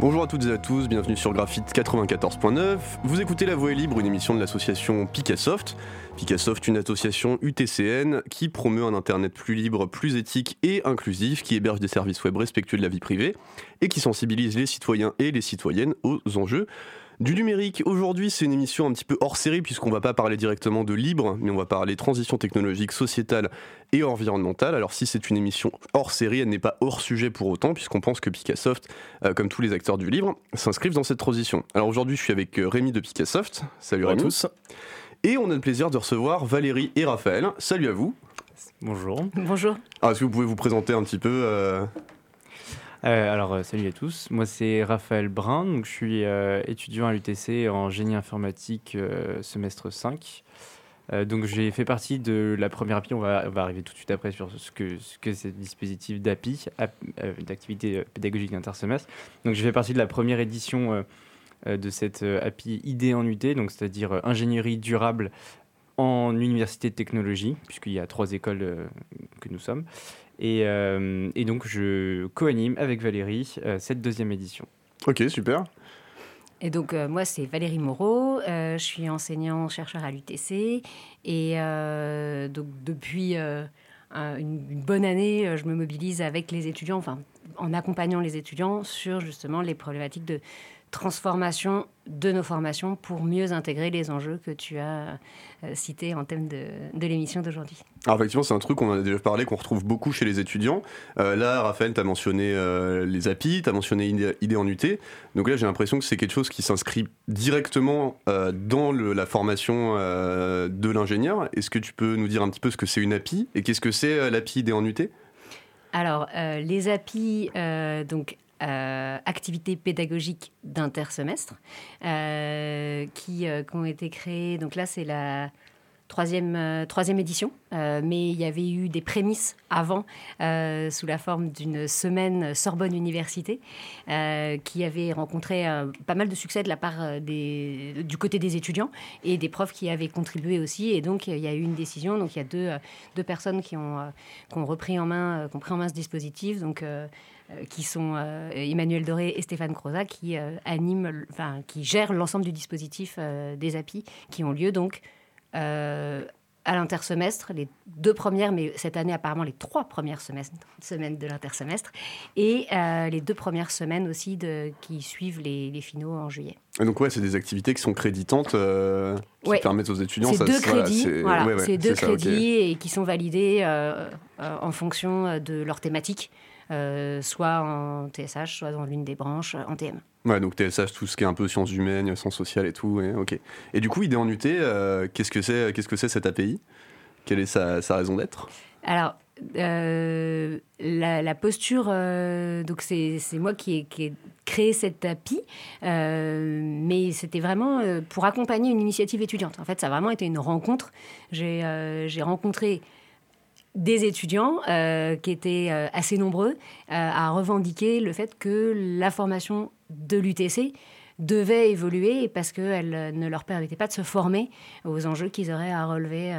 Bonjour à toutes et à tous, bienvenue sur Graphite 94.9. Vous écoutez La Voix est libre, une émission de l'association Picassoft. Picassoft, une association UTCN qui promeut un Internet plus libre, plus éthique et inclusif, qui héberge des services web respectueux de la vie privée et qui sensibilise les citoyens et les citoyennes aux enjeux du numérique. Aujourd'hui, c'est une émission un petit peu hors série puisqu'on va pas parler directement de libre, mais on va parler transition technologique, sociétale et environnementale. Alors si c'est une émission hors série, elle n'est pas hors sujet pour autant puisqu'on pense que Picassoft, euh, comme tous les acteurs du libre, s'inscrivent dans cette transition. Alors aujourd'hui, je suis avec euh, Rémi de Picassoft. Salut à tous. Et on a le plaisir de recevoir Valérie et Raphaël. Salut à vous. Bonjour. Bonjour. Ah, Est-ce que vous pouvez vous présenter un petit peu euh, euh, alors, euh, salut à tous. Moi, c'est Raphaël Brun. Donc, je suis euh, étudiant à l'UTC en génie informatique semestre 5. donc, j'ai fait partie de la première API. On va, arriver tout de suite après sur ce que, ce que c'est dispositif d'API, d'activité pédagogique intersemestre. Donc, j'ai fait partie de la première édition de cette API ID en UT, c'est-à-dire ingénierie durable en université de technologie, puisqu'il y a trois écoles que nous sommes. Euh, et, donc, je co-anime avec Valérie euh, cette deuxième édition. Ok, super. Et donc, euh, moi, c'est Valérie Moreau. je suis enseignant-chercheur à l'UTC. Et donc, depuis une, bonne année, je me mobilise avec les étudiants, enfin, en accompagnant les étudiants sur justement les problématiques de transformation de nos formations pour mieux intégrer les enjeux que tu as euh, cités en thème de, l'émission d'aujourd'hui. Alors effectivement, c'est un truc qu'on a déjà parlé, qu'on retrouve beaucoup chez les étudiants. Euh, là, Raphaël, tu as mentionné euh, les API, tu as mentionné idée en UT. Donc là, j'ai l'impression que c'est quelque chose qui s'inscrit directement dans la formation de l'ingénieur. Est-ce que tu peux nous dire un petit peu ce que c'est une API et qu'est-ce que c'est l'API idée en UT? Alors, les API, donc euh, activités pédagogiques d'intersemestre euh, qui, euh, qui, ont été créées. Donc là, c'est la troisième, troisième édition, mais il y avait eu des prémices avant sous la forme d'une semaine Sorbonne Université qui avait rencontré pas mal de succès de la part du côté des étudiants et des profs qui avaient contribué aussi. Et donc, il y a eu une décision. Donc, il y a deux, personnes qui ont, repris en main, ce dispositif. Donc, euh, qui sont euh, Emmanuel Doré et Stéphane Croza, euh, qui gèrent l'ensemble du dispositif des API, qui ont lieu donc à l'intersemestre, les deux premières, mais cette année apparemment les trois premières semaines de l'intersemestre, et les deux premières semaines aussi de, qui suivent les, les finaux en juillet. Et donc ouais, c'est des activités qui sont créditantes, qui permettent aux étudiants... C'est deux crédits, voilà, c'est deux crédits et qui sont validés en fonction de leur thématique. Euh, soit en TSH, soit dans l'une des branches en TM. Ouais, donc TSH, tout ce qui est un peu sciences humaines, sciences sociales et tout. Et, ok. Et du coup, idée en UT, euh, qu'est-ce que c'est qu'est-ce que c'est cette API Quelle est sa, raison d'être? Alors, euh, la, posture, donc c'est moi qui ai, créé cette API, mais c'était vraiment pour accompagner une initiative étudiante. En fait, ça a vraiment été une rencontre. J'ai rencontré des étudiants euh, qui étaient euh, assez nombreux euh, à revendiquer le fait que la formation de l'UTC devait évoluer parce qu'elle ne leur permettait pas de se former aux enjeux qu'ils auraient à relever,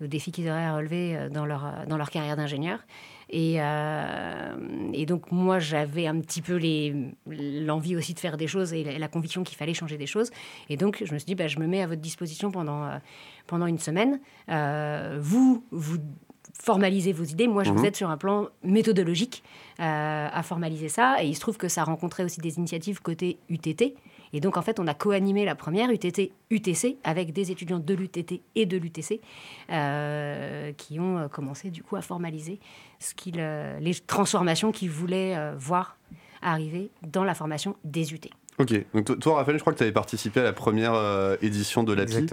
aux défis qu'ils auraient à relever dans leur, dans leur carrière d'ingénieur. Et, donc moi, j'avais un petit peu l'envie aussi de faire des choses et la, conviction qu'il fallait changer des choses. Et donc, je me suis dit, bah, je me mets à votre disposition pendant, pendant une semaine. vous, vous formaliser vos idées. Moi, je vous mhm. aide sur un plan méthodologique euh, à formaliser ça. Et il se trouve que ça rencontrait aussi des initiatives côté UTT. Et donc, en fait, on a co-animé la première UTT-UTC avec des étudiants de l'UTT et de l'UTC euh, qui ont euh, commencé, du coup, à formaliser ce les transformations qu'ils voulaient voir arriver dans la formation des UT. Ok, donc toi Raphaël, je crois que tu avais participé à la première euh, édition de l'API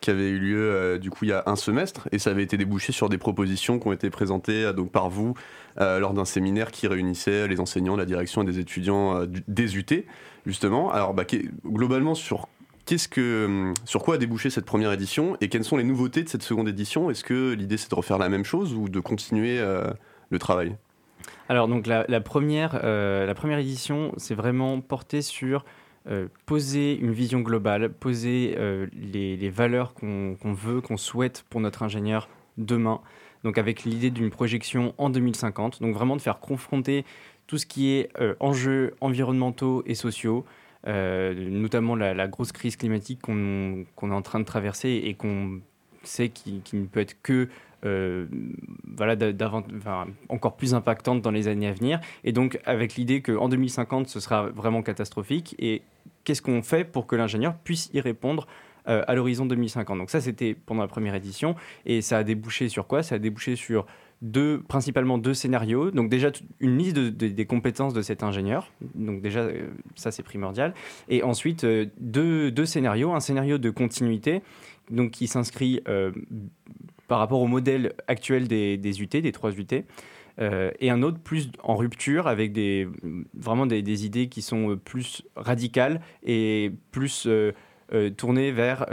qui avait eu lieu euh, du coup il y a un semestre et ça avait été débouché sur des propositions qui ont été présentées euh, donc par vous lors d'un séminaire qui réunissait les enseignants, la direction et des étudiants des UT justement. Alors bah, globalement sur Qu'est-ce que, hum, sur quoi a débouché cette première édition et quelles sont les nouveautés de cette seconde édition? Est-ce que l'idée c'est de refaire la même chose ou de continuer le travail? Alors donc la, première, euh, la première édition, c'est vraiment porté sur euh, poser une vision globale, poser euh, les, valeurs qu'on veut, qu'on souhaite pour notre ingénieur demain. Donc avec l'idée d'une projection en 2050, donc vraiment de faire confronter tout ce qui est enjeux environnementaux et sociaux, notamment la, grosse crise climatique qu'on est en train de traverser et qu'on sait qui, qui, ne peut être que euh, voilà, encore plus impactante dans les années à venir. Et donc, avec l'idée qu'en 2050, ce sera vraiment catastrophique. Et qu'est-ce qu'on fait pour que l'ingénieur puisse y répondre euh, à l'horizon 2050 Donc, ça, c'était pendant la première édition. Et ça a débouché sur quoi? Ça a débouché sur deux, principalement deux scénarios. Donc déjà une liste des compétences de cet ingénieur. Donc déjà euh, ça c'est primordial. Et ensuite deux, deux, scénarios. Un scénario de continuité donc qui s'inscrit par rapport au modèle actuel des, UT, des trois UT. Euh, et un autre plus en rupture avec des, vraiment des, idées qui sont plus radicales et plus euh, euh, tournées vers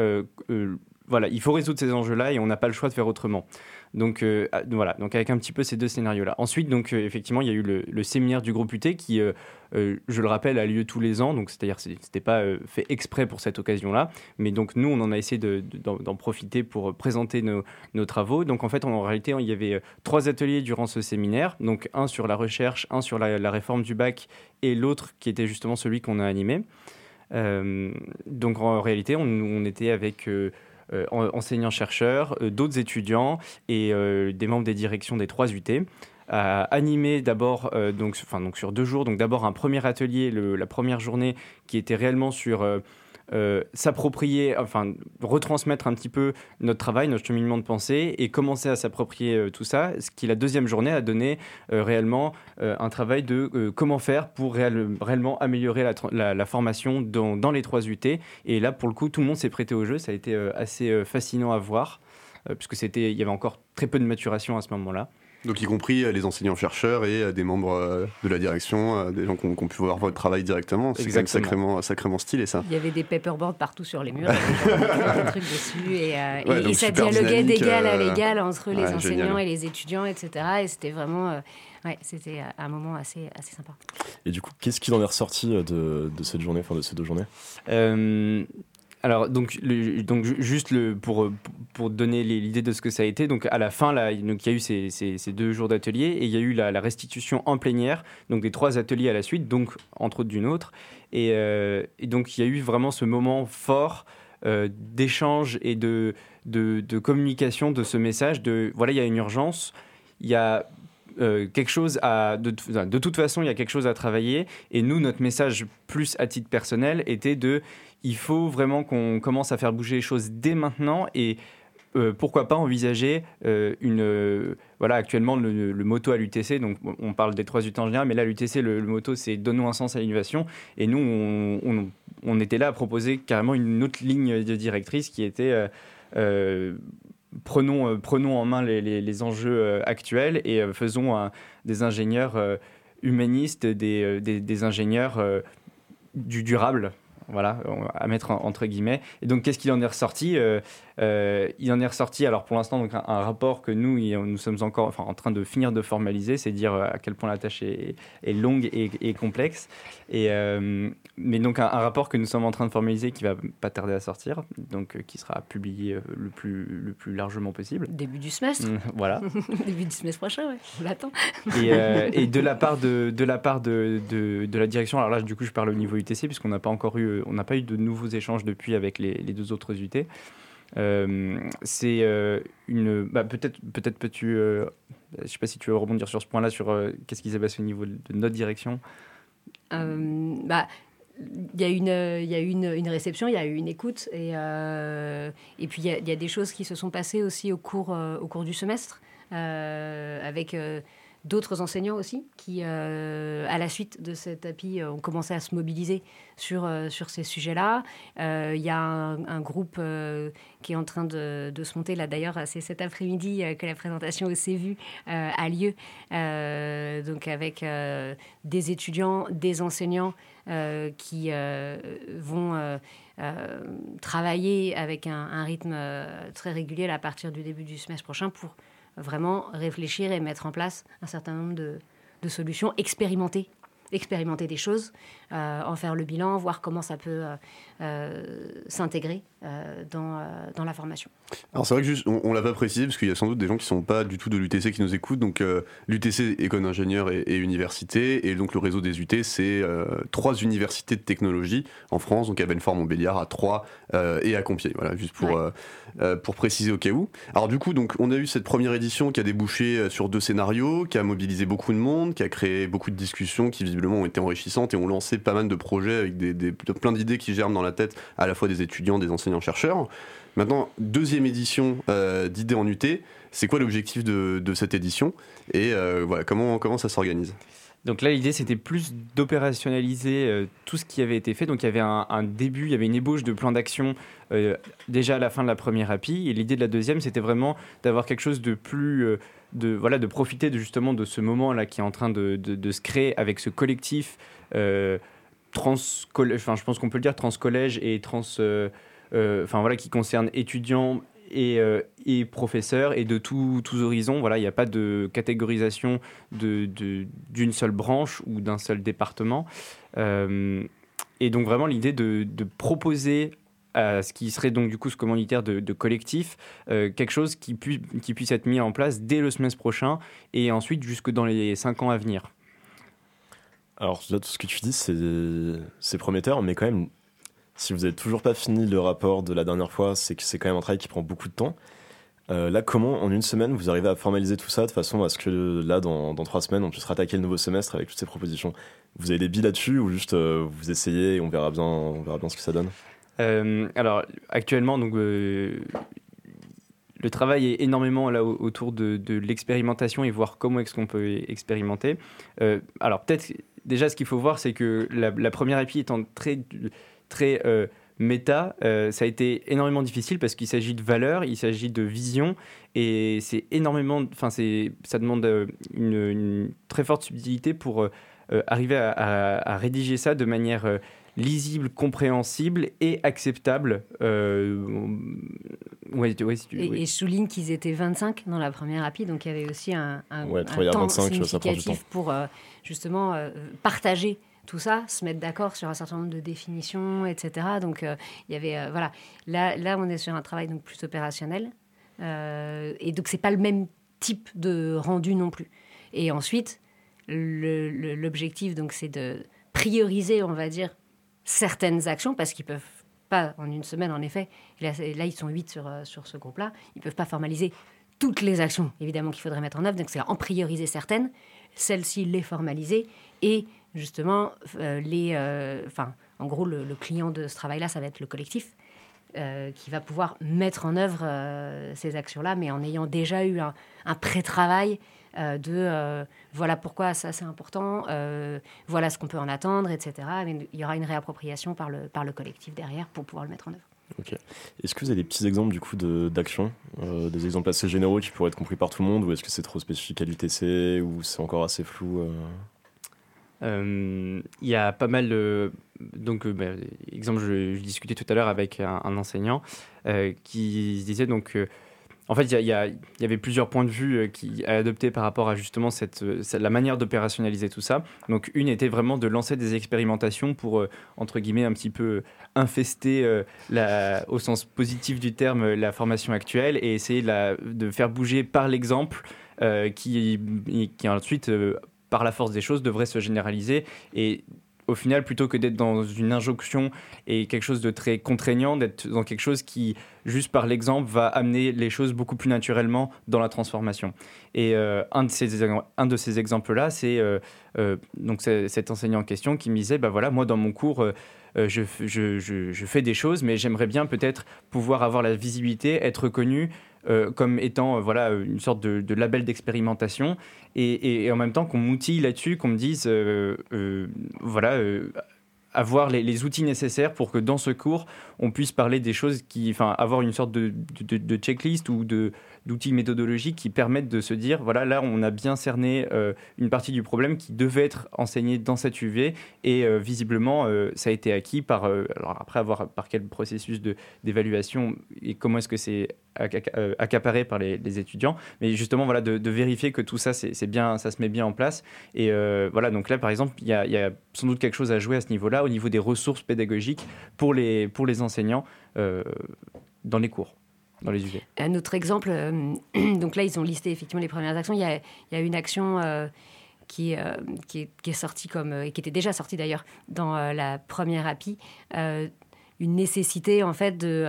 voilà, il faut résoudre ces enjeux-là et on n'a pas le choix de faire autrement. Donc euh, ah, voilà, donc avec un petit peu ces deux scénarios-là. Ensuite, donc euh, effectivement, il y a eu le, séminaire du groupe UT qui, euh, je le rappelle, a lieu tous les ans. Donc c'est-à-dire, c'était pas fait exprès pour cette occasion-là, mais donc nous, on en a essayé d'en profiter pour présenter nos, travaux. Donc en fait, en, réalité, il y avait trois ateliers durant ce séminaire. Donc un sur la recherche, un sur la, réforme du bac et l'autre qui était justement celui qu'on a animé. donc en réalité, on, était avec enseignants-chercheurs, euh, d'autres étudiants et euh, des membres des directions des trois UT à animer d'abord donc, enfin, donc sur deux jours. Donc d'abord un premier atelier, la première journée qui était réellement sur euh, s'approprier, enfin retransmettre un petit peu notre travail, notre cheminement de pensée et commencer à s'approprier euh, tout ça, ce qui la deuxième journée a donné euh, réellement un travail de comment faire pour réellement améliorer la, formation dans, les trois UT. Et là, pour le coup, tout le monde s'est prêté au jeu, ça a été assez fascinant à voir, puisque il y avait encore très peu de maturation à ce moment-là. Donc y compris euh, les enseignants-chercheurs et euh, des membres euh, de la direction, des gens qui ont, pu voir votre travail directement. C'est quand même sacrément, sacrément stylé ça. Il y avait des paperboards partout sur les murs, des trucs dessus, et, ça dialoguait d'égal à l'égal entre les enseignants et les étudiants, etc. Et c'était vraiment... Ouais, c'était un moment assez, assez sympa. Et du coup, qu'est-ce qui en est ressorti de, de cette journée, enfin de ces deux journées? Alors, donc, donc juste pour, pour donner l'idée de ce que ça a été, donc à la fin, là, donc, il y a eu ces, ces, deux jours d'atelier et il y a eu la, restitution en plénière, donc des trois ateliers à la suite, donc entre autres d'une autre. Et, euh, donc, il y a eu vraiment ce moment fort euh, d'échange et de, de, de, communication de ce message de voilà, il y a une urgence, il y a euh, quelque chose à. De, de, toute façon, il y a quelque chose à travailler. Et nous, notre message, plus à titre personnel, était de il faut vraiment qu'on commence à faire bouger les choses dès maintenant et euh, pourquoi pas envisager euh, une euh, voilà actuellement le, moto à l'UTC donc on parle des trois UT en général mais là l'UTC le, moto c'est donnons un sens à l'innovation. Et nous on, était là à proposer carrément une autre ligne de directrice qui était prenons prenons en main les, enjeux actuels et faisons des ingénieurs humanistes des, des ingénieurs du durable voilà, à mettre entre guillemets. Et donc, qu'est-ce qu'il en est ressorti euh, euh, Il en est ressorti, alors pour l'instant, donc un, rapport que nous, nous sommes encore enfin, en train de finir de formaliser, c'est dire euh, à quel point la tâche est, longue et, complexe. Et, mais donc, un, rapport que nous sommes en train de formaliser qui va pas tarder à sortir, donc qui sera publié le plus, le plus largement possible. Début du semestre. Mmh, voilà. Début du semestre prochain, ouais. on l'attend. et, de la part, de, de la, part de, de, de la direction, alors là, du coup, je parle au niveau UTC, puisqu'on n'a pas encore eu on n'a pas eu de nouveaux échanges depuis avec les, deux autres UT. Euh, c'est euh, une. Bah, peut-être, peut-être peux-tu. Euh, je sais pas si tu veux rebondir sur ce point-là, sur qu'est-ce qui s'est passé au niveau de notre direction? bah, il y a, une, une, réception, il y a eu une écoute, et, et puis il y, a, il y, a, des choses qui se sont passées aussi au cours, au cours du semestre, avec d'autres enseignants aussi qui, euh, à la suite de cet tapis, euh, ont commencé à se mobiliser sur, euh, sur ces sujets-là. Il y a un, groupe qui est en train de, de se monter. Là, d'ailleurs, c'est cet après-midi que la présentation au CVU a lieu. donc, avec des étudiants, des enseignants qui vont... travailler avec un rythme très régulier à partir du début du semestre prochain pour vraiment réfléchir et mettre en place un certain nombre de, solutions, expérimenter expérimenter des choses, en faire le bilan, voir comment ça peut euh, euh, s'intégrer dans, dans la formation. Alors c'est vrai que juste, on, on l'a pas précisé parce qu'il y a sans doute des gens qui sont pas du tout de l'UTC qui nous écoutent. Donc l'UTC école d'ingénieur et, et, université et donc le réseau des UT c'est trois universités de technologie en France. Donc à Belfort, Montbéliard, à Troyes et à Compiègne. Voilà, juste pour pour préciser au cas où. Alors du coup donc on a eu cette première édition qui a débouché sur deux scénarios, qui a mobilisé beaucoup de monde, qui a créé beaucoup de discussions qui visiblement ont été enrichissantes et ont lancé pas mal de projets avec des, plein d'idées qui germent dans la tête à la fois des étudiants, des enseignants-chercheurs. Maintenant, deuxième édition euh, d'idées en UT, c'est quoi l'objectif de, cette édition? Et euh, voilà, comment, comment ça s'organise? Donc là, l'idée, c'était plus d'opérationnaliser euh, tout ce qui avait été fait. Donc il y avait un, début, il y avait une ébauche de plan d'action déjà à la fin de la première API. Et l'idée de la deuxième, c'était vraiment d'avoir quelque chose de plus... De, voilà, de profiter de, justement de ce moment-là qui est en train de, se créer avec ce collectif trans enfin je pense qu'on peut le dire trans collège et trans enfin voilà qui concerne étudiants et, euh, et professeurs et de tous horizons. Voilà, il n'y a pas de catégorisation d'une de, seule branche ou d'un seul département. Euh, et donc vraiment l'idée de, de, proposer à ce qui serait donc du coup ce commanditaire de, collectif, euh, quelque chose qui, qui puisse être mis en place dès le semestre prochain et ensuite jusque dans les cinq ans à venir. Alors là, tout ce que tu dis, c'est prometteur, mais quand même, si vous n'avez toujours pas fini le rapport de la dernière fois, c'est que c'est quand même un travail qui prend beaucoup de temps. Euh, là, comment en une semaine vous arrivez à formaliser tout ça de façon à ce que là, dans, trois semaines, on puisse rattaquer le nouveau semestre avec toutes ces propositions? Vous avez des billes là-dessus ou juste euh, vous essayez et on verra bien, on verra bien ce que ça donne? Euh, Alors, actuellement, donc, le travail est énormément là autour de, l'expérimentation et voir comment est-ce qu'on peut expérimenter. Alors, peut-être déjà, ce qu'il faut voir, c'est que la, la première API étant très très euh, méta, euh, ça a été énormément difficile parce qu'il s'agit de valeurs, il s'agit de vision, et c'est énormément, enfin ça demande euh, une, une, très forte subtilité pour euh, arriver à, à, à, rédiger ça de manière euh, lisible, compréhensible et acceptable. Euh, ouais, ouais, si tu, et, oui. et, je souligne qu'ils étaient 25 dans la première API, donc il y avait aussi un, un, ouais, un temps 25, significatif pour justement partager tout ça, se mettre d'accord sur un certain nombre de définitions, etc. Donc, euh, il y avait, euh, voilà, là, là, on est sur un travail donc plus opérationnel, euh, et donc c'est pas le même type de rendu non plus. Et ensuite, l'objectif donc c'est de prioriser, on va dire, certaines actions parce qu'ils peuvent pas en une semaine en effet. Là, là ils sont huit sur sur ce groupe-là, ils peuvent pas formaliser toutes les actions évidemment qu'il faudrait mettre en œuvre. Donc c'est en prioriser certaines, celles-ci les formaliser et justement, euh, les, euh, enfin, en gros, le, client de ce travail-là, ça va être le collectif. Euh, qui va pouvoir mettre en œuvre ces actions-là, mais en ayant déjà eu un, pré-travail de voilà pourquoi ça c'est important, voilà ce qu'on peut en attendre, etc. Mais il y aura une réappropriation par le, par le collectif derrière pour pouvoir le mettre en œuvre. Est-ce que vous avez des petits exemples du coup d'actions, de, des exemples assez généraux qui pourraient être compris par tout le monde, ou est-ce que c'est trop spécifique à l'UTC, ou c'est encore assez flou euh, il y a pas mal. Donc, euh, bah, exemple, je, discutais tout à l'heure avec un, un enseignant euh, qui disait donc. En fait, il y, avait plusieurs points de vue qui à adopter par rapport à justement cette la manière d'opérationnaliser tout ça. Donc, une était vraiment de lancer des expérimentations pour entre guillemets un petit peu infester au sens positif du terme la formation actuelle et essayer de faire bouger par l'exemple qui, qui ensuite par la force des choses, devrait se généraliser. Et au final, plutôt que d'être dans une injonction et quelque chose de très contraignant, d'être dans quelque chose qui, juste par l'exemple, va amener les choses beaucoup plus naturellement dans la transformation. Et euh, un de ces, ces exemples-là, c'est euh, euh, donc cet enseignant en question qui me disait, bah voilà, moi dans mon cours, je, je, je, je, fais des choses, mais j'aimerais bien peut-être pouvoir avoir la visibilité, être reconnu euh, comme étant euh, voilà, une sorte de, label d'expérimentation et, en même temps qu'on m'outille là-dessus, qu'on me dise euh, voilà avoir les, outils nécessaires pour que dans ce cours, on puisse parler des choses qui, enfin, avoir une sorte de, de checklist ou de d'outils méthodologiques qui permettent de se dire, voilà, là, on a bien cerné euh, une partie du problème qui devait être enseignée dans cette UV et euh, visiblement, euh, ça a été acquis par, alors après avoir par quel processus d'évaluation et comment est-ce que c'est accaparé par les, les, étudiants, mais justement, voilà, de, de vérifier que tout ça, c'est bien, ça se met bien en place. Et voilà, donc là, par exemple, il y, y a, sans doute quelque chose à jouer à ce niveau-là, au niveau des ressources pédagogiques pour les, pour les enseignants. Dans les cours, Un autre exemple, donc là, ils ont listé effectivement les premières actions. Il y a, une action qui, qui, est, qui, est, sortie comme, et qui était déjà sortie d'ailleurs dans la première API une nécessité en fait de,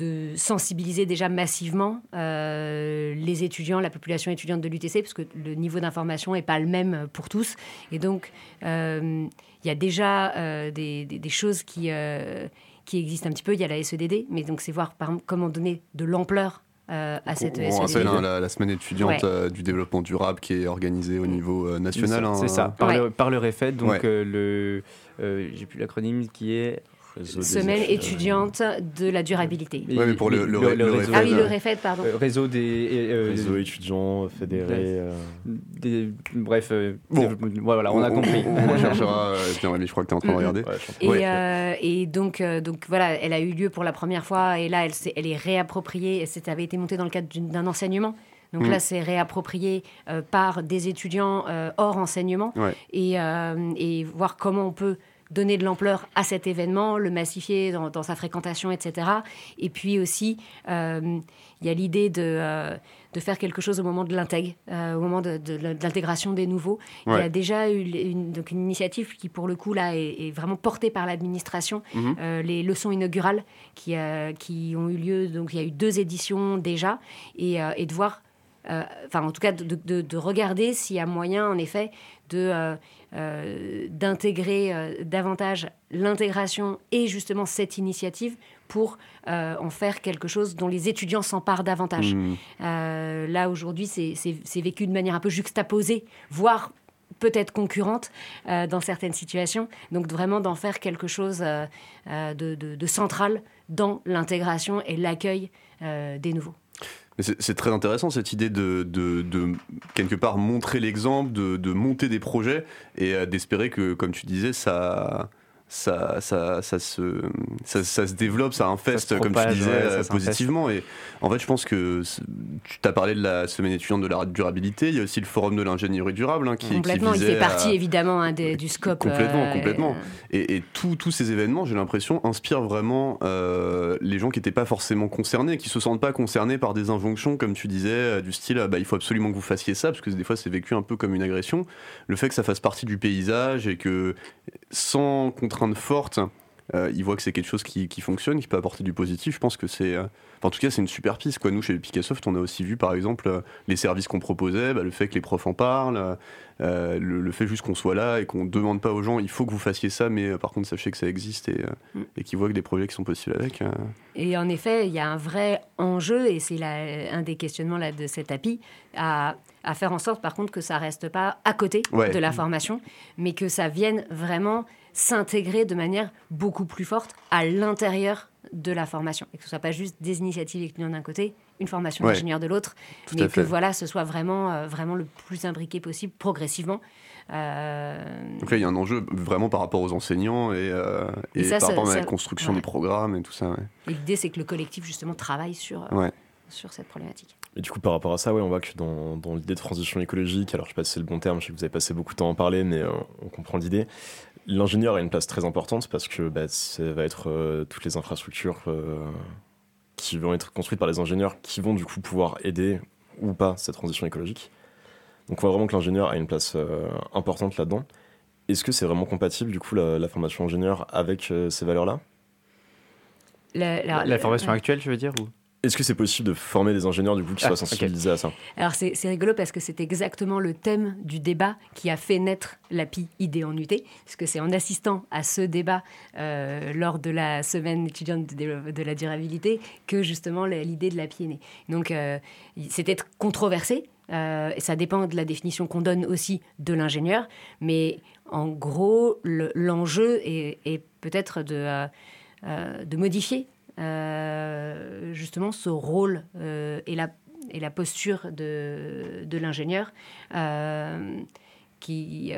euh, sensibiliser déjà massivement euh, les étudiants, la population étudiante de l'UTC, parce que le niveau d'information n'est pas le même pour tous. Et donc, euh, il y a déjà des, choses qui, qui existent un petit peu. Il y a la SEDD, mais donc c'est voir par exemple, comment donner de l'ampleur à cette on, on rappelle hein, la, semaine étudiante du développement durable qui est organisée au niveau national. C'est ça, hein. par, le, par le REFED, donc le, j'ai plus l'acronyme qui est Semaine étudiante de la durabilité. Oui, mais pour le, le, réseau, Ah oui, le REFED, pardon. Euh, réseau des... Euh, réseau étudiants fédérés. Euh. Des, bref, bon. voilà, on, a compris. On, cherchera, je crois que tu es en train de regarder. et, et, donc, donc voilà, elle a eu lieu pour la première fois et là, elle, est, elle est réappropriée. Ça avait été monté dans le cadre d'un enseignement. Donc mm. là, c'est réapproprié par des étudiants hors enseignement et, et voir comment on peut donner de l'ampleur à cet événement, le massifier dans, sa fréquentation, etc. Et puis aussi, euh, il y a l'idée de, euh, de, faire quelque chose au moment de l'intègre, euh, au moment de, l'intégration des nouveaux. Il y a déjà eu une, donc une initiative qui, pour le coup, là, est, vraiment portée par l'administration, mhm. les leçons inaugurales qui, qui ont eu lieu. Donc, il y a eu deux éditions déjà, et, et de voir enfin en tout cas de, de regarder s'il y a moyen en effet de euh, d'intégrer euh, davantage l'intégration et justement cette initiative pour euh, en faire quelque chose dont les étudiants s'emparent davantage. Mmh. là, aujourd'hui, c'est vécu de manière un peu juxtaposée, voire peut-être concurrente dans certaines situations. Donc vraiment d'en faire quelque chose de, de, central dans l'intégration et l'accueil des nouveaux. C'est très intéressant cette idée de, quelque part montrer l'exemple, de, de, monter des projets et euh, d'espérer que, comme tu disais, ça, ça, ça, ça, se, ça, se développe, ça infeste, comme tu disais, euh, positivement. Et en fait, je pense que tu t'as parlé de la semaine étudiante de la durabilité. Il y a aussi le forum de l'ingénierie durable hein, qui, complètement, qui il fait partie évidemment hein, du scope. Complètement, euh, complètement. Et, et tous ces événements, j'ai l'impression, inspirent vraiment euh, les gens qui n'étaient pas forcément concernés, qui se sentent pas concernés par des injonctions, comme tu disais, du style bah, il faut absolument que vous fassiez ça, parce que des fois c'est vécu un peu comme une agression. Le fait que ça fasse partie du paysage et que sans contrainte forte, euh, il voit que c'est quelque chose qui, fonctionne, qui peut apporter du positif. Je pense que c'est. Euh, en tout cas, c'est une super piste. Quoi. Nous, chez Picassoft, on a aussi vu, par exemple, euh, les services qu'on proposait, bah, le fait que les profs en parlent, le, fait juste qu'on soit là et qu'on ne demande pas aux gens il faut que vous fassiez ça, mais par contre, sachez que ça existe et, mm. et qu'ils voient que des projets qui sont possibles avec. Et en effet, il y a un vrai enjeu, et c'est un des questionnements là, de cet API, à, à, faire en sorte, par contre, que ça reste pas à côté de la formation, mais que ça vienne vraiment s'intégrer de manière beaucoup plus forte à l'intérieur de la formation. Et que ce ne soit pas juste des initiatives étudiantes d'un côté, une formation d'ingénieur de l'autre, mais que voilà, ce soit vraiment, euh, vraiment le plus imbriqué possible, progressivement. Euh... Donc là, il y a un enjeu vraiment par rapport aux enseignants et, euh, par rapport à la construction des programmes et tout ça. l'idée, c'est que le collectif, justement, travaille sur, euh, sur cette problématique. Et du coup, par rapport à ça, ouais, on voit que dans, dans l'idée de transition écologique, alors je ne sais pas si c'est le bon terme, je sais que vous avez passé beaucoup de temps à en parler, mais on comprend l'idée. L'ingénieur a une place très importante parce que bah, ça va être euh, toutes les infrastructures euh, qui vont être construites par les ingénieurs qui vont du coup pouvoir aider ou pas cette transition écologique. Donc on voit vraiment que l'ingénieur a une place euh, importante là-dedans. Est-ce que c'est vraiment compatible du coup la, formation ingénieur avec ces valeurs-là? La, formation actuelle, je veux dire ou? Est-ce que c'est possible de former des ingénieurs du coup qui soient ah, sensibilisés à ça? Alors c'est rigolo parce que c'est exactement le thème du débat qui a fait naître l'API ID en UT, puisque c'est en assistant à ce débat euh, lors de la semaine étudiante de, la durabilité que justement l'idée de l'API est née. Donc euh, c'était controversé, euh, et ça dépend de la définition qu'on donne aussi de l'ingénieur, mais en gros l'enjeu est, est peut-être de, de modifier euh, justement ce rôle euh, et, la, et la posture de, de l'ingénieur euh, qui,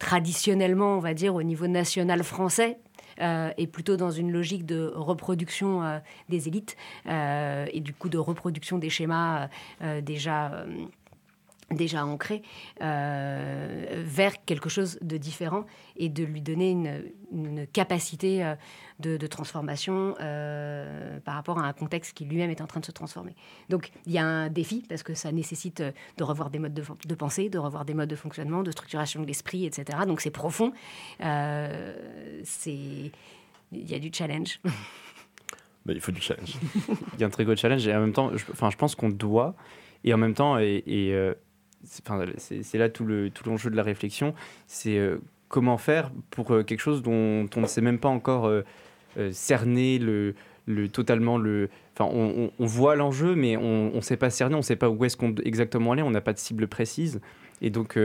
traditionnellement, on va dire, au niveau national français, est plutôt dans une logique de reproduction des élites et du coup de reproduction des schémas déjà déjà ancré euh, vers quelque chose de différent et de lui donner une, capacité euh, de, transformation euh, par rapport à un contexte qui lui-même est en train de se transformer. Donc il y a un défi parce que ça nécessite de revoir des modes de, pensée, de revoir des modes de fonctionnement, de structuration de l'esprit, etc. Donc c'est profond. c'est il y a du challenge. Bah, il faut du challenge. il y a un très gros challenge et en même temps, je, enfin, je pense qu'on doit et en même temps c'est là tout l'enjeu tout de la réflexion, c'est euh, comment faire pour euh, quelque chose dont on ne sait même pas encore euh, cerner le, le, totalement le... Enfin, on, voit l'enjeu, mais on ne sait pas cerner, on ne sait pas où est-ce qu'on exactement aller, on n'a pas de cible précise. Et donc,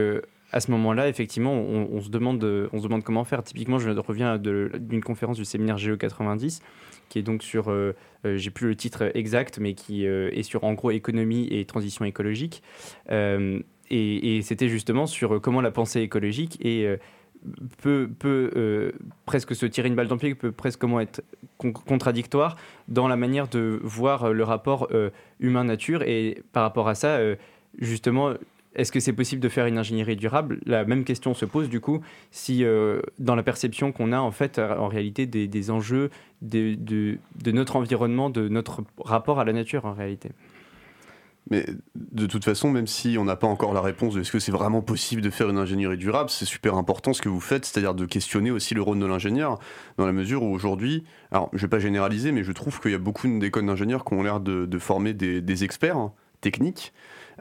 à ce moment-là, effectivement, on, se demande, on se demande comment faire. Typiquement, je reviens d'une conférence du séminaire Géo 90 qui est donc sur, euh, euh, j'ai plus le titre exact, mais qui euh, est sur en gros économie et transition écologique. et, c'était justement sur comment la pensée écologique est peut, peut presque se tirer une balle dans le pied, peut presque comment être contradictoire dans la manière de voir le rapport humain-nature. Et par rapport à ça, justement, est-ce que c'est possible de faire une ingénierie durable? La même question se pose du coup si euh, dans la perception qu'on a en fait euh, en réalité des, enjeux de, notre environnement, de notre rapport à la nature en réalité. Mais de toute façon, même si on n'a pas encore la réponse de est-ce que c'est vraiment possible de faire une ingénierie durable, c'est super important ce que vous faites, c'est-à-dire de questionner aussi le rôle de l'ingénieur, dans la mesure où aujourd'hui, alors je ne vais pas généraliser, mais je trouve qu'il y a beaucoup d'écoles d'ingénieurs qui ont l'air de, former des, experts hein, techniques,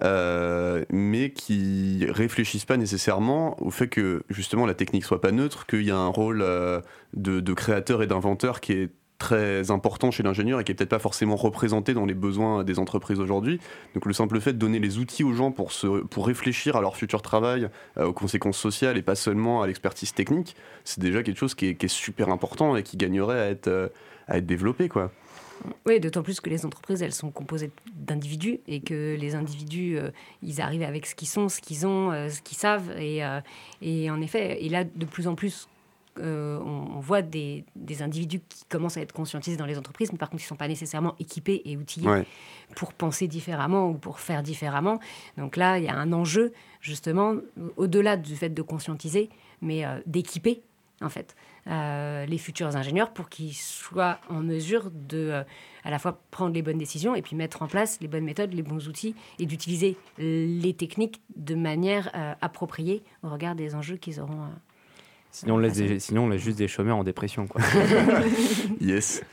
mais qui réfléchissent pas nécessairement au fait que justement la technique soit pas neutre, qu'il y a un rôle euh, de, créateur et d'inventeur qui est très important chez l'ingénieur et qui est peut-être pas forcément représenté dans les besoins des entreprises aujourd'hui. Donc le simple fait de donner les outils aux gens pour, se, pour réfléchir à leur futur travail, euh, aux conséquences sociales et pas seulement à l'expertise technique, c'est déjà quelque chose qui est, qui est, super important et qui gagnerait à être, à être développé. quoi. Oui, d'autant plus que les entreprises, elles sont composées d'individus et que les individus, euh, ils arrivent avec ce qu'ils sont, ce qu'ils ont, euh, ce qu'ils savent. Et, euh, et, en effet, et là, de plus en plus, on, voit des, des, individus qui commencent à être conscientisés dans les entreprises, mais par contre, ils ne sont pas nécessairement équipés et outillés pour penser différemment ou pour faire différemment. Donc là, il y a un enjeu, justement, au-delà du fait de conscientiser, mais d'équiper, en fait. Euh, les futurs ingénieurs pour qu'ils soient en mesure de euh, à la fois prendre les bonnes décisions et puis mettre en place les bonnes méthodes, les bons outils et d'utiliser les techniques de manière euh, appropriée au regard des enjeux qu'ils auront. Sinon on, laisse sinon, on laisse juste des chômeurs en dépression. Quoi. yes.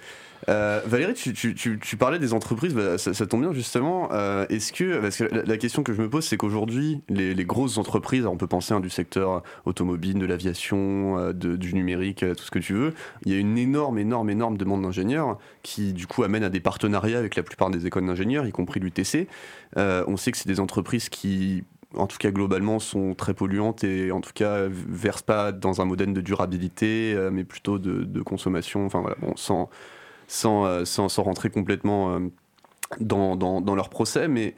Euh, Valérie, tu, parlais des entreprises, bah, ça, tombe bien justement. Euh, est-ce que, parce que la, question que je me pose, c'est qu'aujourd'hui, les, grosses entreprises, on peut penser hein, du secteur automobile, de l'aviation, euh, du numérique, tout ce que tu veux, il y a une énorme, énorme, énorme demande d'ingénieurs qui, du coup, amène à des partenariats avec la plupart des écoles d'ingénieurs, y compris l'UTC. on sait que c'est des entreprises qui en tout cas globalement sont très polluantes et en tout cas versent pas dans un modèle de durabilité mais plutôt de, consommation enfin voilà bon sans euh, sans, sans, rentrer complètement euh, dans, dans, leur procès, mais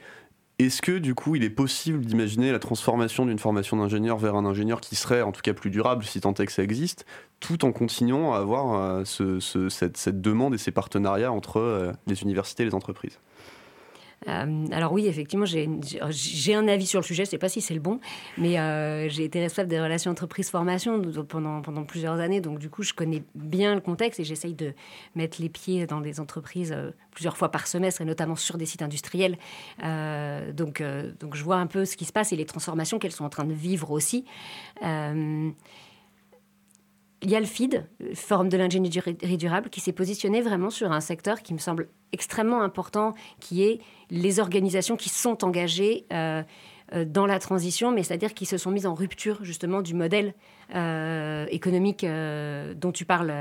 est-ce que du coup il est possible d'imaginer la transformation d'une formation d'ingénieur vers un ingénieur qui serait en tout cas plus durable si tant est que ça existe, tout en continuant à avoir euh, ce, cette, cette, demande et ces partenariats entre les universités et les entreprises? Euh, alors oui, effectivement, j'ai un avis sur le sujet, je ne sais pas si c'est le bon, mais euh, j'ai été responsable des relations entreprises-formation pendant, plusieurs années, donc du coup, je connais bien le contexte et j'essaye de mettre les pieds dans des entreprises euh, plusieurs fois par semestre, et notamment sur des sites industriels. donc, donc je vois un peu ce qui se passe et les transformations qu'elles sont en train de vivre aussi. Il y a le FID, Forum de l'ingénierie durable, qui s'est positionné vraiment sur un secteur qui me semble extrêmement important, qui est les organisations qui sont engagées euh, euh, dans la transition, mais c'est-à-dire qui se sont mises en rupture justement du modèle euh, économique dont tu parles.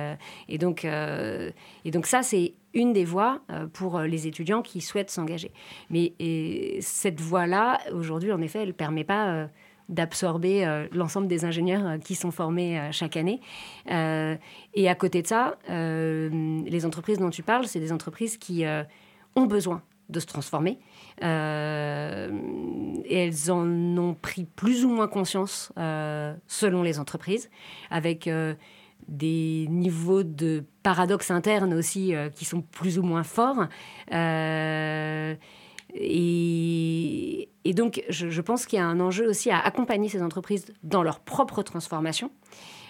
Et donc, et donc ça, c'est une des voies pour les étudiants qui souhaitent s'engager. Mais cette voie-là, aujourd'hui, en effet, elle ne permet pas d'absorber euh, l'ensemble des ingénieurs euh, qui sont formés euh, chaque année. et à côté de ça, les entreprises dont tu parles, c'est des entreprises qui ont besoin de se transformer. et elles en ont pris plus ou moins conscience selon les entreprises, avec des niveaux de paradoxes internes aussi qui sont plus ou moins forts. Et donc, je, pense qu'il y a un enjeu aussi à accompagner ces entreprises dans leur propre transformation.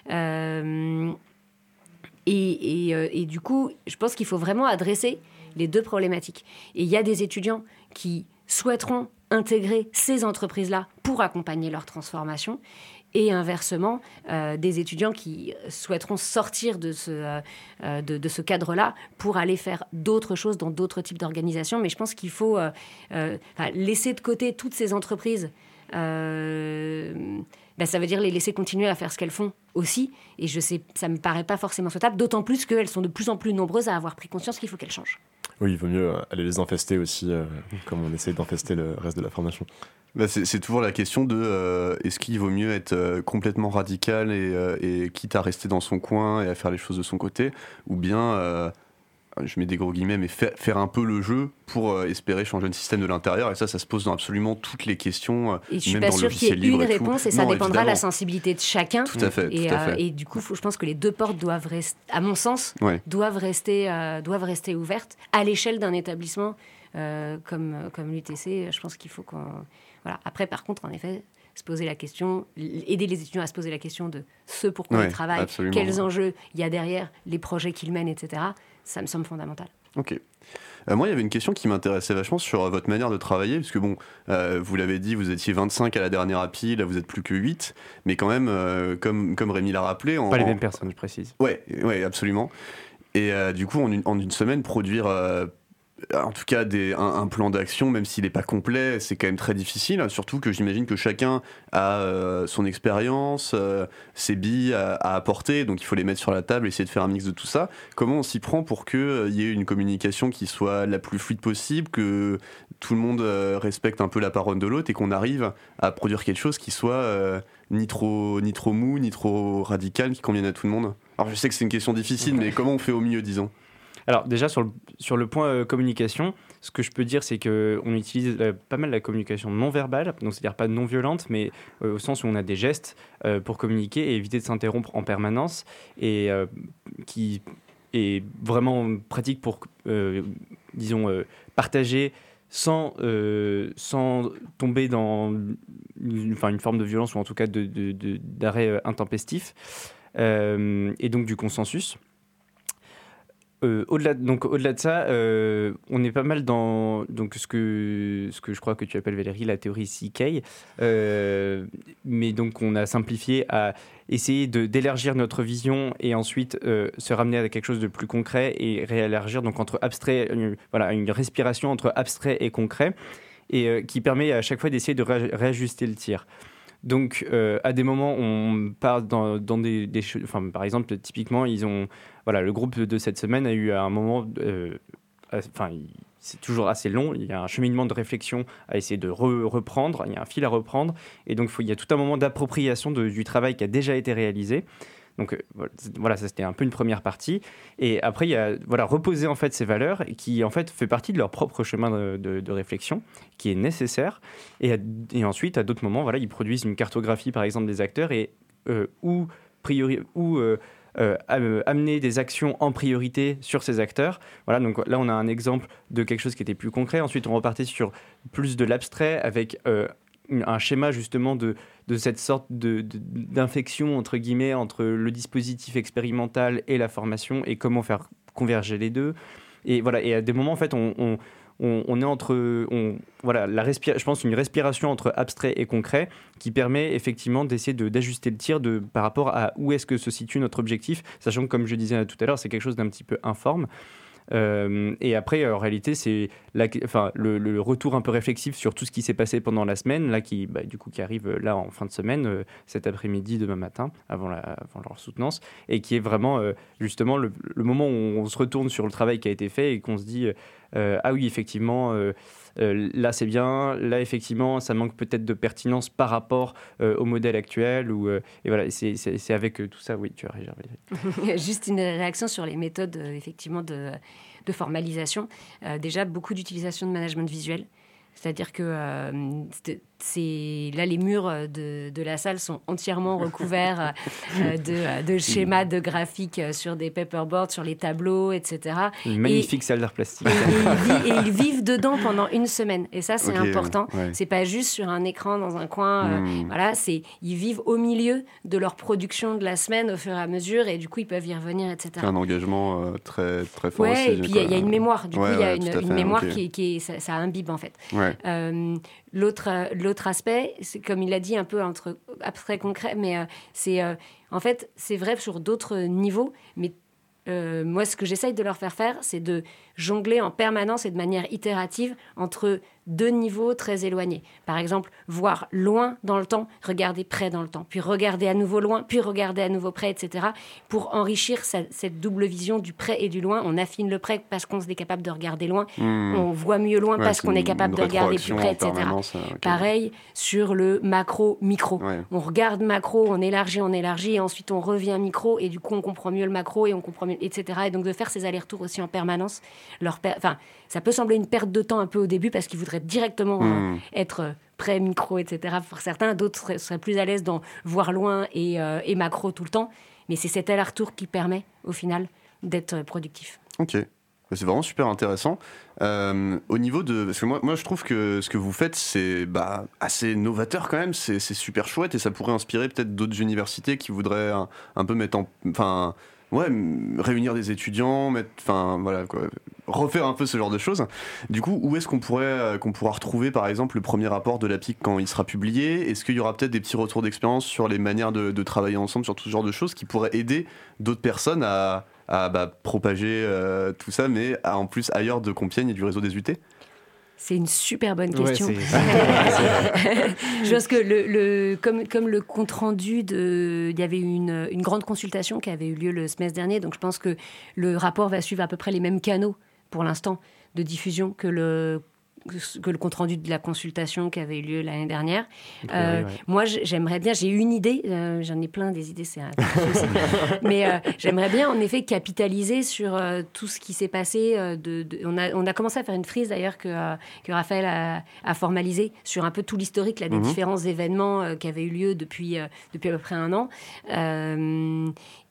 Euh, et, et, du coup, je pense qu'il faut vraiment adresser les deux problématiques. Et il y a des étudiants qui souhaiteront intégrer ces entreprises-là pour accompagner leur transformation et inversement, euh, des étudiants qui souhaiteront sortir de ce, euh, euh, de, ce cadre-là pour aller faire d'autres choses dans d'autres types d'organisations. Mais je pense qu'il faut laisser de côté toutes ces entreprises. Ben, ça veut dire les laisser continuer à faire ce qu'elles font aussi. Et je sais, ça me paraît pas forcément souhaitable, d'autant plus qu'elles sont de plus en plus nombreuses à avoir pris conscience qu'il faut qu'elles changent. Oui, il vaut mieux aller les infester aussi, comme on essaie d'infester le reste de la formation. Bah c'est toujours la question de euh, est-ce qu'il vaut mieux être euh, complètement radical et, euh, et, quitte à rester dans son coin et à faire les choses de son côté, ou bien, je mets des gros guillemets, mais faire, faire un peu le jeu pour espérer changer le système de l'intérieur. Et ça, ça se pose dans absolument toutes les questions. et je suis pas sûr qu'il y ait une réponse et, ça dépendra de la sensibilité de chacun. Tout à fait. Et, tout à fait. et du coup, je pense que les deux portes doivent rester, à mon sens, doivent, rester, doivent rester ouvertes à l'échelle d'un établissement comme, comme l'UTC. Je pense qu'il faut qu'on après, par contre, en effet, se poser la question, aider les étudiants à se poser la question de ce pourquoi ils travaillent, quels enjeux il y a derrière, les projets qu'ils mènent, etc. Ça me semble fondamental. Ok. Euh, moi, il y avait une question qui m'intéressait vachement sur euh, votre manière de travailler, puisque bon, euh, vous l'avez dit, vous étiez 25 à la dernière API, là vous êtes plus que 8, mais quand même, comme, comme Rémi l'a rappelé... En, Pas les mêmes personnes, je précise. Ouais, ouais absolument. Et du coup, en une, en une semaine, produire en tout cas des, un, plan d'action, même s'il n'est pas complet, c'est quand même très difficile. Surtout que j'imagine que chacun a euh, son expérience, euh, ses billes à, apporter, donc il faut les mettre sur la table, essayer de faire un mix de tout ça. Comment on s'y prend pour qu'il euh, y ait une communication qui soit la plus fluide possible, que tout le monde respecte un peu la parole de l'autre et qu'on arrive à produire quelque chose qui soit ni trop, ni trop mou, ni trop radical, qui convienne à tout le monde? Alors je sais que c'est une question difficile, mais comment on fait au mieux, disons? Alors déjà sur le, sur le point euh, communication, ce que je peux dire c'est qu'on utilise euh, pas mal la communication non verbale, donc c'est-à-dire pas non violente, mais euh, au sens où on a des gestes pour communiquer et éviter de s'interrompre en permanence et qui est vraiment pratique pour, disons, partager sans, sans tomber dans une, une forme de violence ou en tout cas d'arrêt de, de, intempestif et donc du consensus. Euh, au-delà, donc au-delà de ça, euh, on est pas mal dans donc ce que ce que je crois que tu appelles Valérie la théorie CK, euh, mais donc on a simplifié à essayer de d'élargir notre vision et ensuite se ramener à quelque chose de plus concret et réélargir donc entre abstrait, voilà une respiration entre abstrait et concret et qui permet à chaque fois d'essayer de réajuster le tir. Donc, à des moments, on part dans, des, des, enfin, par exemple, typiquement, ils ont voilà, le groupe de cette semaine a eu un moment, euh, c'est toujours assez long. Il y a un cheminement de réflexion à essayer de reprendre. Il y a un fil à reprendre. Et donc, il y a tout un moment d'appropriation du travail qui a déjà été réalisé. Donc euh, voilà, ça c'était un peu une première partie. Et après, il y a voilà, reposer en fait ces valeurs qui en fait fait partie de leur propre chemin de, réflexion qui est nécessaire. Et, ensuite, à d'autres moments, voilà, ils produisent une cartographie par exemple des acteurs et euh, où, priori, euh, euh, amener des actions en priorité sur ces acteurs. Voilà, donc là on a un exemple de quelque chose qui était plus concret. Ensuite on repartait sur plus de l'abstrait avec un schéma justement de, de cette sorte d'infection entre guillemets entre le dispositif expérimental et la formation et comment faire converger les deux. Et voilà, et à des moments en fait on on, est entre, voilà, la je pense une respiration entre abstrait et concret qui permet effectivement d'essayer d'ajuster le tir de, par rapport à où est-ce que se situe notre objectif, sachant que comme je disais tout à l'heure, c'est quelque chose d'un petit peu informe. Euh, et après, en réalité, c'est enfin, le, retour un peu réflexif sur tout ce qui s'est passé pendant la semaine, là, qui, bah, du coup, qui arrive euh, là en fin de semaine, euh, cet après-midi, demain matin, avant, la, avant leur soutenance, et qui est vraiment justement le, moment où on se retourne sur le travail qui a été fait et qu'on se dit ah oui, effectivement. Là c'est bien, là effectivement ça manque peut-être de pertinence par rapport au modèle actuel ou et voilà c'est avec tout ça oui tu as réagi Juste une réaction sur les méthodes effectivement de de formalisation. Euh, déjà, beaucoup d'utilisation de management visuel. C'est-à-dire que euh, c'est là les murs de, de, la salle sont entièrement recouverts euh, de, de, schémas de graphiques sur des paperboards, sur les tableaux, etc. Une magnifique salle d'art plastique. Et, ils vivent dedans pendant une semaine. Et ça, c'est important. C'est pas juste sur un écran dans un coin. Euh, hmm. voilà, c'est ils vivent au milieu de leur production de la semaine au fur et à mesure, et du coup, ils peuvent y revenir, etc. C'est un engagement euh, très très fort. Ouais, et puis il y, a une mémoire. Du coup, il y a une, mémoire qui, qui ça, imbibe en fait. Euh, l'autre l'autre aspect, c'est comme il a dit un peu entre abstrait concret, mais c'est en fait c'est vrai sur d'autres niveaux, mais moi, ce que j'essaye de leur faire faire, c'est de jongler en permanence et de manière itérative entre deux niveaux très éloignés. Par exemple, voir loin dans le temps, regarder près dans le temps, puis regarder à nouveau loin, puis regarder à nouveau près, etc. Pour enrichir cette double vision du près et du loin. On affine le près parce qu'on est capable de regarder loin, hmm. on voit mieux loin parce qu'on est capable de regarder plus près, etc. Pareil sur le macro-micro. On regarde macro, on élargit, on élargit, et ensuite on revient micro, et du coup on comprend mieux le macro, et on comprend mieux, etc. Et donc de faire ces allers-retours aussi en permanence, leur enfin, ça peut sembler une perte de temps un peu au début parce qu'ils voudraient directement euh, hmm. être euh, prêt micro, etc. Pour certains, d'autres seraient, plus à l'aise dans voir loin euh, et, macro tout le temps. Mais c'est cet aller-retour qui permet, au final, d'être productif. Ok. C'est vraiment super intéressant. au niveau de. Parce que moi, moi, je trouve que ce que vous faites, c'est bah, assez novateur quand même. C'est super chouette et ça pourrait inspirer peut-être d'autres universités qui voudraient un, un peu mettre en. Enfin ouais, réunir des étudiants, mettre, enfin voilà quoi, refaire un peu ce genre de choses. Du coup, où est-ce qu'on pourrait euh, qu'on pourra retrouver par exemple le premier rapport de la PIC quand il sera publié? Est-ce qu'il y aura peut-être des petits retours d'expérience sur les manières de, travailler ensemble sur tout ce genre de choses qui pourraient aider d'autres personnes à, bah, propager euh, tout ça, mais en plus ailleurs de Compiègne et du réseau des UT c'est une super bonne question. je pense que le, comme, comme le compte rendu de, il y avait une, une grande consultation qui avait eu lieu le semestre dernier, donc je pense que le rapport va suivre à peu près les mêmes canaux pour l'instant de diffusion que le que le compte rendu de la consultation qui avait eu lieu l'année dernière. Euh, moi, j'aimerais bien, j'ai une idée, euh, j'en ai plein des idées, c'est un mais euh, j'aimerais bien en effet capitaliser sur tout ce qui s'est passé. De, on, a, on, a, commencé à faire une frise d'ailleurs que, que Raphaël a, a, formalisé sur un peu tout l'historique des mhm. différents événements qui avaient eu lieu depuis, depuis à peu près un an.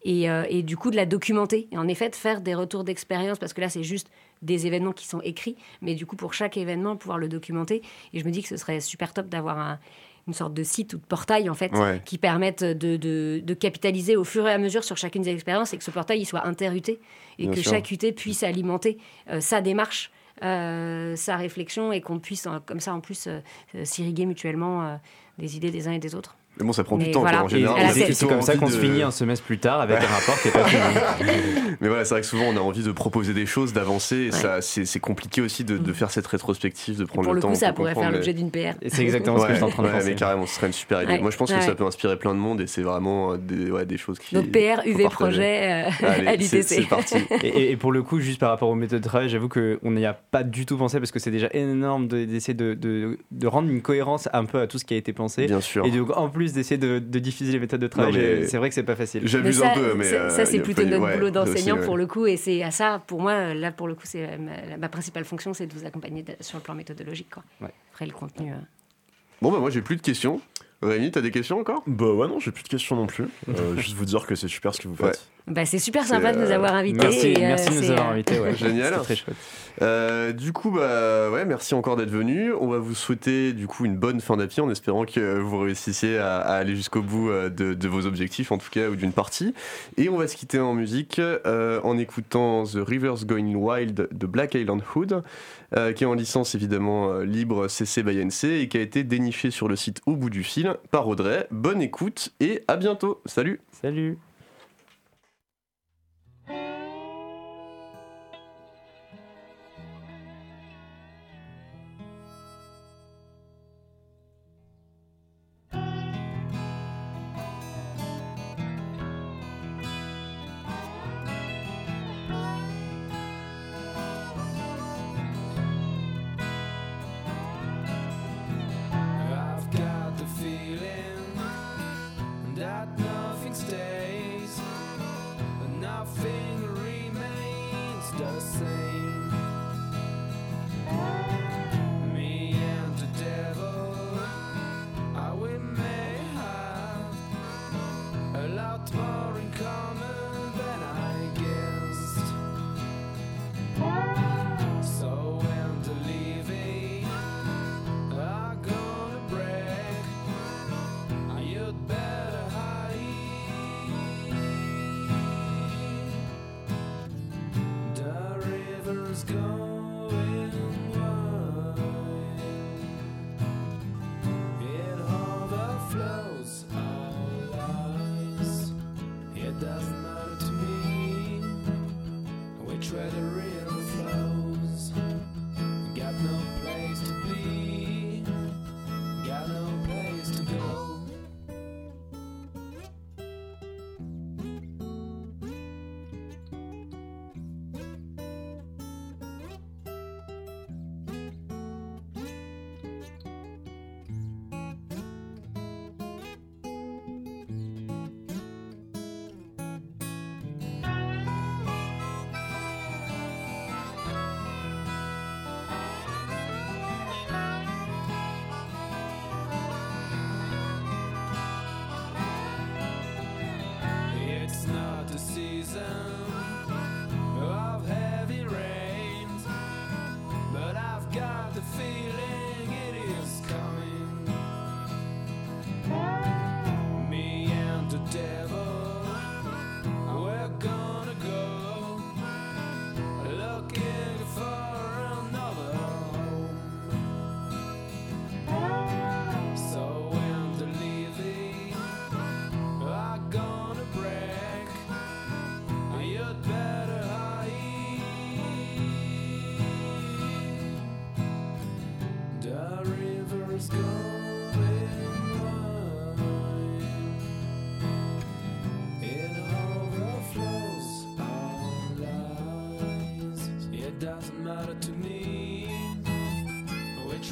Et, et, du coup de la documenter et en effet de faire des retours d'expérience parce que là c'est juste des événements qui sont écrits, mais du coup, pour chaque événement, pouvoir le documenter. Et je me dis que ce serait super top d'avoir une sorte de site ou de portail, en fait, qui permettent de, de, capitaliser au fur et à mesure sur chacune des expériences et que ce portail il soit inter-UT et que chaque UT puisse alimenter euh, sa démarche. Euh, sa réflexion et qu'on puisse comme ça en plus euh, s'irriguer mutuellement des idées des uns et des autres. Mais bon, ça prend du temps en général. C'est comme ça qu'on se finit un semestre plus tard avec un rapport qui est pas fini. Mais voilà, c'est vrai que souvent on a envie de proposer des choses, d'avancer. ça C'est compliqué aussi de, de, faire cette rétrospective, de prendre le, temps. Pour le coup, ça pourrait faire l'objet d'une PR. C'est exactement ce que je suis en train de penser. Mais carrément, ce serait une super idée. Moi, je pense que ça peut inspirer plein de monde et c'est vraiment euh, des, des choses qui. Donc PR, UV projet euh, à l'UTC. C'est parti. Et, pour le coup, juste par rapport aux méthodes de travail, j'avoue qu'on n'y a pas du tout pensé parce que c'est déjà énorme d'essayer de, de, de, rendre une cohérence un peu à tout ce qui a été pensé. Bien sûr. Et donc, en plus d'essayer de diffuser les méthodes de travail. C'est vrai que c'est pas facile. J'abuse un peu, mais. Ça, euh, c'est plutôt notre boulot d'enseignant pour le coup. Et c'est à ça, pour moi, là, pour le coup, c'est ma, principale fonction, c'est de vous accompagner sur le plan méthodologique. Quoi. Après, le contenu. Euh. Bon, bah, moi, j'ai plus de questions. Rémi, t'as des questions encore? Bah ouais, non, j'ai plus de questions non plus. Euh, juste vous dire que c'est super ce que vous faites. Bah, c'est super sympa de nous avoir invités. Merci, merci de nous avoir invités. Ouais. Génial. très chouette. Euh, du coup, bah ouais, merci encore d'être venu. On va vous souhaiter du coup une bonne fin d'appui en espérant que vous réussissiez à, aller jusqu'au bout euh, de, vos objectifs, en tout cas, ou d'une partie. Et on va se quitter en musique euh, en écoutant The Rivers Going Wild de Black Island Hood, qui est en licence évidemment libre CC by NC et qui a été déniché sur le site Au bout du fil par Audrey. Bonne écoute et à bientôt. Salut. Salut. stays, nothing remains the same.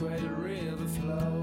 Way the river flows.